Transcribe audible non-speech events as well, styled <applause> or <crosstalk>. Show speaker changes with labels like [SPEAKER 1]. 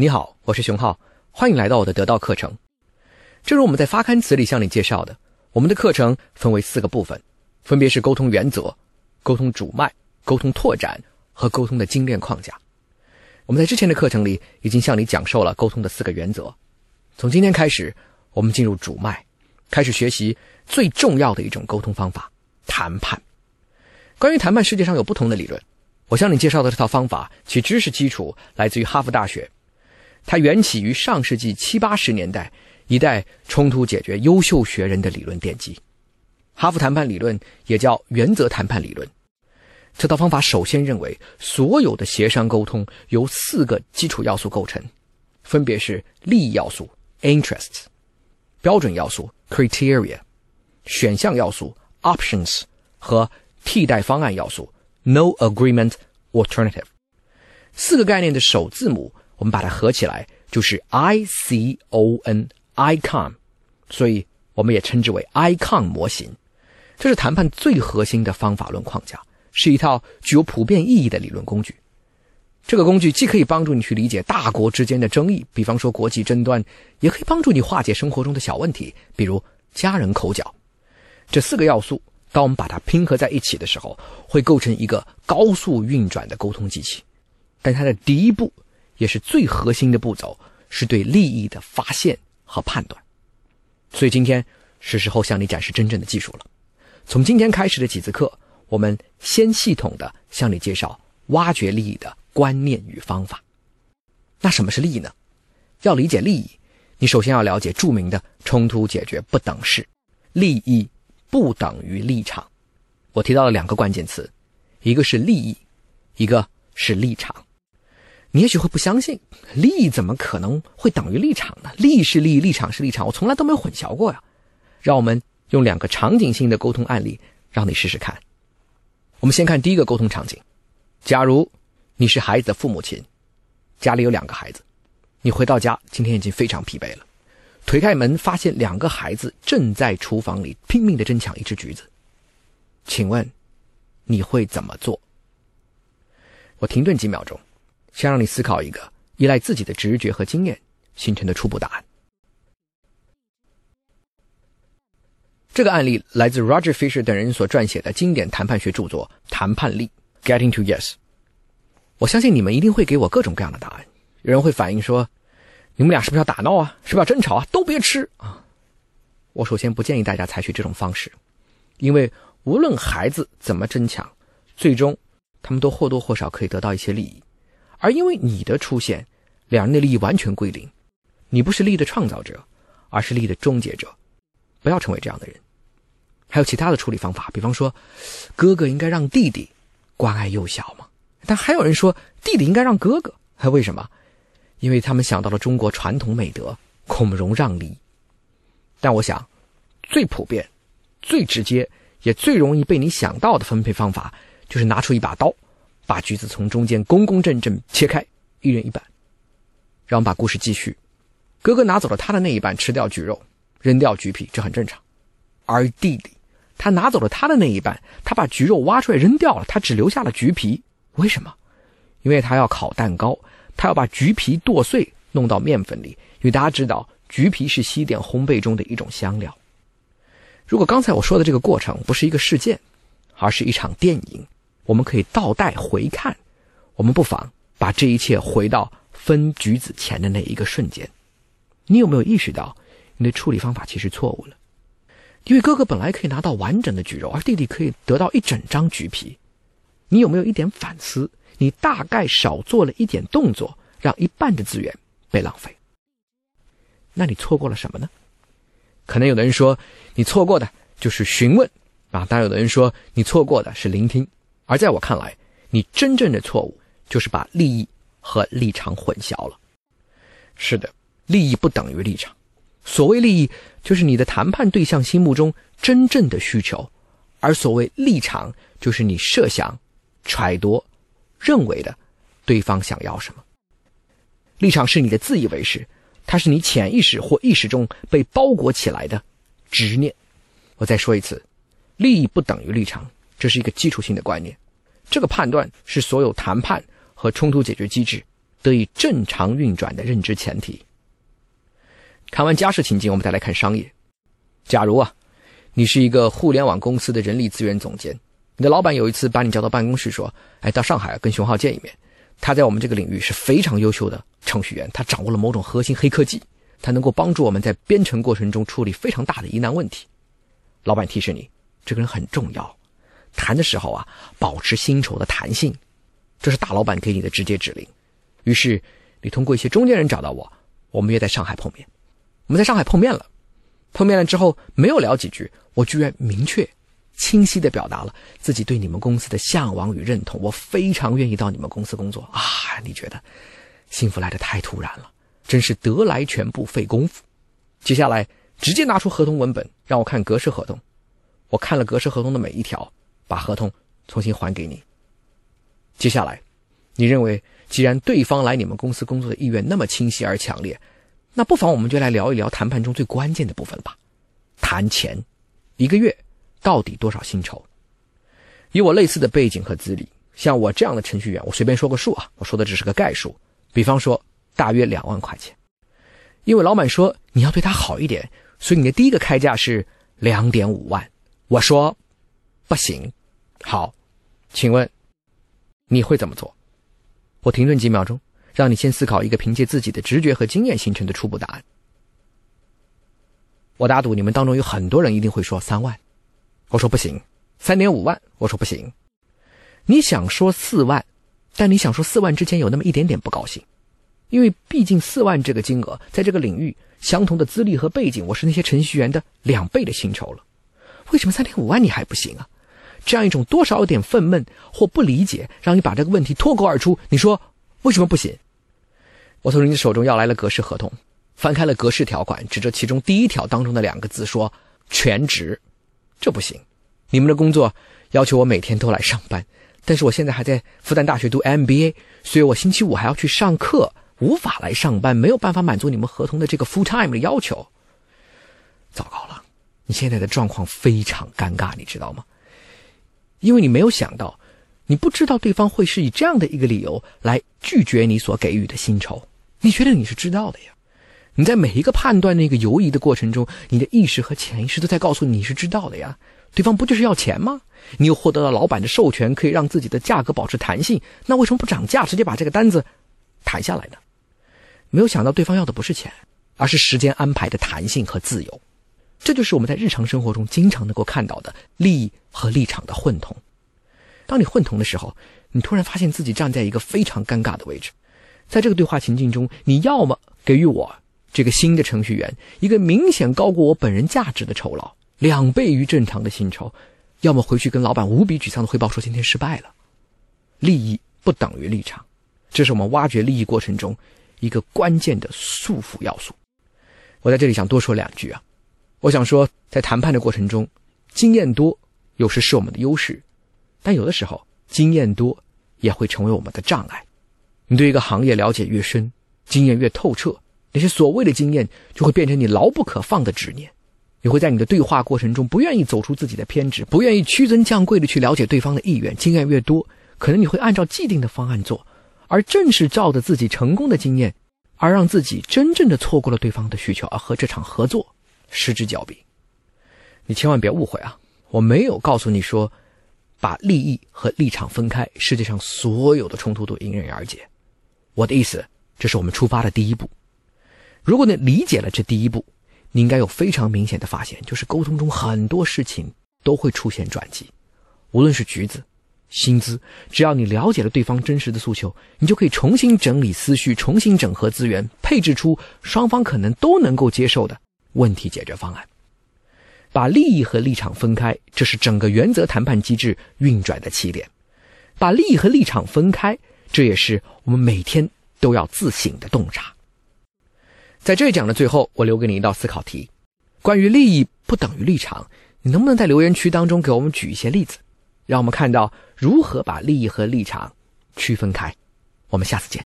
[SPEAKER 1] 你好，我是熊浩，欢迎来到我的得道课程。正如我们在发刊词里向你介绍的，我们的课程分为四个部分，分别是沟通原则、沟通主脉、沟通拓展和沟通的精炼框架。我们在之前的课程里已经向你讲授了沟通的四个原则。从今天开始，我们进入主脉，开始学习最重要的一种沟通方法——谈判。关于谈判，世界上有不同的理论。我向你介绍的这套方法，其知识基础来自于哈佛大学，它缘起于上世纪七八十年代一代冲突解决优秀学人的理论奠基。哈佛谈判理论也叫原则谈判理论。这套方法首先认为，所有的协商沟通由四个基础要素构成，分别是利益要素 （interests）、标准要素 （criteria）、选项要素 （options） 和替代方案要素。No agreement alternative，四个概念的首字母，我们把它合起来就是 I C O N，icon，所以我们也称之为 icon 模型。这是谈判最核心的方法论框架，是一套具有普遍意义的理论工具。这个工具既可以帮助你去理解大国之间的争议，比方说国际争端，也可以帮助你化解生活中的小问题，比如家人口角。这四个要素。当我们把它拼合在一起的时候，会构成一个高速运转的沟通机器。但它的第一步，也是最核心的步骤，是对利益的发现和判断。所以今天是时候向你展示真正的技术了。从今天开始的几次课，我们先系统的向你介绍挖掘利益的观念与方法。那什么是利益呢？要理解利益，你首先要了解著名的冲突解决不等式：利益。不等于立场，我提到了两个关键词，一个是利益，一个是立场。你也许会不相信，利益怎么可能会等于立场呢？利是利益，立场是立场，我从来都没有混淆过呀。让我们用两个场景性的沟通案例，让你试试看。我们先看第一个沟通场景：假如你是孩子的父母亲，家里有两个孩子，你回到家，今天已经非常疲惫了。推开门，发现两个孩子正在厨房里拼命的争抢一只橘子。请问，你会怎么做？我停顿几秒钟，先让你思考一个依赖自己的直觉和经验形成的初步答案。这个案例来自 Roger Fisher 等人所撰写的经典谈判学著作《谈判力》（Getting to Yes）。我相信你们一定会给我各种各样的答案。有人会反映说。你们俩是不是要打闹啊？是不是要争吵啊？都别吃啊！我首先不建议大家采取这种方式，因为无论孩子怎么争抢，最终他们都或多或少可以得到一些利益，而因为你的出现，两人的利益完全归零。你不是利益的创造者，而是利益的终结者。不要成为这样的人。还有其他的处理方法，比方说，哥哥应该让弟弟关爱幼小嘛？但还有人说，弟弟应该让哥哥，还 <laughs> 为什么？因为他们想到了中国传统美德“孔融让梨”，但我想，最普遍、最直接也最容易被你想到的分配方法，就是拿出一把刀，把橘子从中间公公正正切开，一人一半。让我们把故事继续。哥哥拿走了他的那一半，吃掉橘肉，扔掉橘皮，这很正常。而弟弟，他拿走了他的那一半，他把橘肉挖出来扔掉了，他只留下了橘皮。为什么？因为他要烤蛋糕。他要把橘皮剁碎，弄到面粉里，因为大家知道，橘皮是西点烘焙中的一种香料。如果刚才我说的这个过程不是一个事件，而是一场电影，我们可以倒带回看，我们不妨把这一切回到分橘子前的那一个瞬间。你有没有意识到，你的处理方法其实错误了？因为哥哥本来可以拿到完整的橘肉，而弟弟可以得到一整张橘皮。你有没有一点反思？你大概少做了一点动作，让一半的资源被浪费。那你错过了什么呢？可能有的人说，你错过的就是询问啊；当然，有的人说你错过的是聆听。而在我看来，你真正的错误就是把利益和立场混淆了。是的，利益不等于立场。所谓利益，就是你的谈判对象心目中真正的需求；而所谓立场，就是你设想、揣度。认为的，对方想要什么？立场是你的自以为是，它是你潜意识或意识中被包裹起来的执念。我再说一次，利益不等于立场，这是一个基础性的观念。这个判断是所有谈判和冲突解决机制得以正常运转的认知前提。看完家事情境，我们再来看商业。假如啊，你是一个互联网公司的人力资源总监，你的老板有一次把你叫到办公室说：“哎，到上海跟熊浩见一面。他在我们这个领域是非常优秀的程序员，他掌握了某种核心黑科技，他能够帮助我们在编程过程中处理非常大的疑难问题。”老板提示你，这个人很重要，谈的时候啊，保持薪酬的弹性，这是大老板给你的直接指令。于是你通过一些中间人找到我，我们约在上海碰面。我们在上海碰面了，碰面了之后没有聊几句，我居然明确、清晰地表达了自己对你们公司的向往与认同。我非常愿意到你们公司工作啊！你觉得幸福来得太突然了，真是得来全不费工夫。接下来直接拿出合同文本让我看格式合同，我看了格式合同的每一条，把合同重新还给你。接下来，你认为既然对方来你们公司工作的意愿那么清晰而强烈？那不妨我们就来聊一聊谈判中最关键的部分吧，谈钱，一个月到底多少薪酬？以我类似的背景和资历，像我这样的程序员，我随便说个数啊，我说的只是个概数，比方说大约两万块钱。因为老板说你要对他好一点，所以你的第一个开价是两点五万。我说不行，好，请问你会怎么做？我停顿几秒钟。让你先思考一个凭借自己的直觉和经验形成的初步答案。我打赌你们当中有很多人一定会说三万，我说不行，三点五万，我说不行。你想说四万，但你想说四万之前有那么一点点不高兴，因为毕竟四万这个金额在这个领域相同的资历和背景，我是那些程序员的两倍的薪酬了。为什么三点五万你还不行啊？这样一种多少有点愤懑或不理解，让你把这个问题脱口而出。你说。为什么不行？我从人家手中要来了格式合同，翻开了格式条款，指着其中第一条当中的两个字说：“全职。”这不行。你们的工作要求我每天都来上班，但是我现在还在复旦大学读 MBA，所以我星期五还要去上课，无法来上班，没有办法满足你们合同的这个 full time 的要求。糟糕了，你现在的状况非常尴尬，你知道吗？因为你没有想到。你不知道对方会是以这样的一个理由来拒绝你所给予的薪酬，你觉得你是知道的呀？你在每一个判断那个犹疑的过程中，你的意识和潜意识都在告诉你是知道的呀。对方不就是要钱吗？你又获得了老板的授权，可以让自己的价格保持弹性，那为什么不涨价，直接把这个单子谈下来呢？没有想到对方要的不是钱，而是时间安排的弹性和自由。这就是我们在日常生活中经常能够看到的利益和立场的混同。当你混同的时候，你突然发现自己站在一个非常尴尬的位置。在这个对话情境中，你要么给予我这个新的程序员一个明显高过我本人价值的酬劳，两倍于正常的薪酬；要么回去跟老板无比沮丧的汇报说今天失败了。利益不等于立场，这是我们挖掘利益过程中一个关键的束缚要素。我在这里想多说两句啊，我想说，在谈判的过程中，经验多有时是我们的优势。但有的时候，经验多也会成为我们的障碍。你对一个行业了解越深，经验越透彻，那些所谓的经验就会变成你牢不可放的执念。你会在你的对话过程中不愿意走出自己的偏执，不愿意屈尊降贵的去了解对方的意愿。经验越多，可能你会按照既定的方案做，而正是照着自己成功的经验，而让自己真正的错过了对方的需求，而和这场合作失之交臂。你千万别误会啊，我没有告诉你说。把利益和立场分开，世界上所有的冲突都迎刃而解。我的意思，这是我们出发的第一步。如果你理解了这第一步，你应该有非常明显的发现，就是沟通中很多事情都会出现转机。无论是橘子、薪资，只要你了解了对方真实的诉求，你就可以重新整理思绪，重新整合资源，配置出双方可能都能够接受的问题解决方案。把利益和立场分开，这是整个原则谈判机制运转的起点。把利益和立场分开，这也是我们每天都要自省的洞察。在这一讲的最后，我留给你一道思考题：关于利益不等于立场，你能不能在留言区当中给我们举一些例子，让我们看到如何把利益和立场区分开？我们下次见。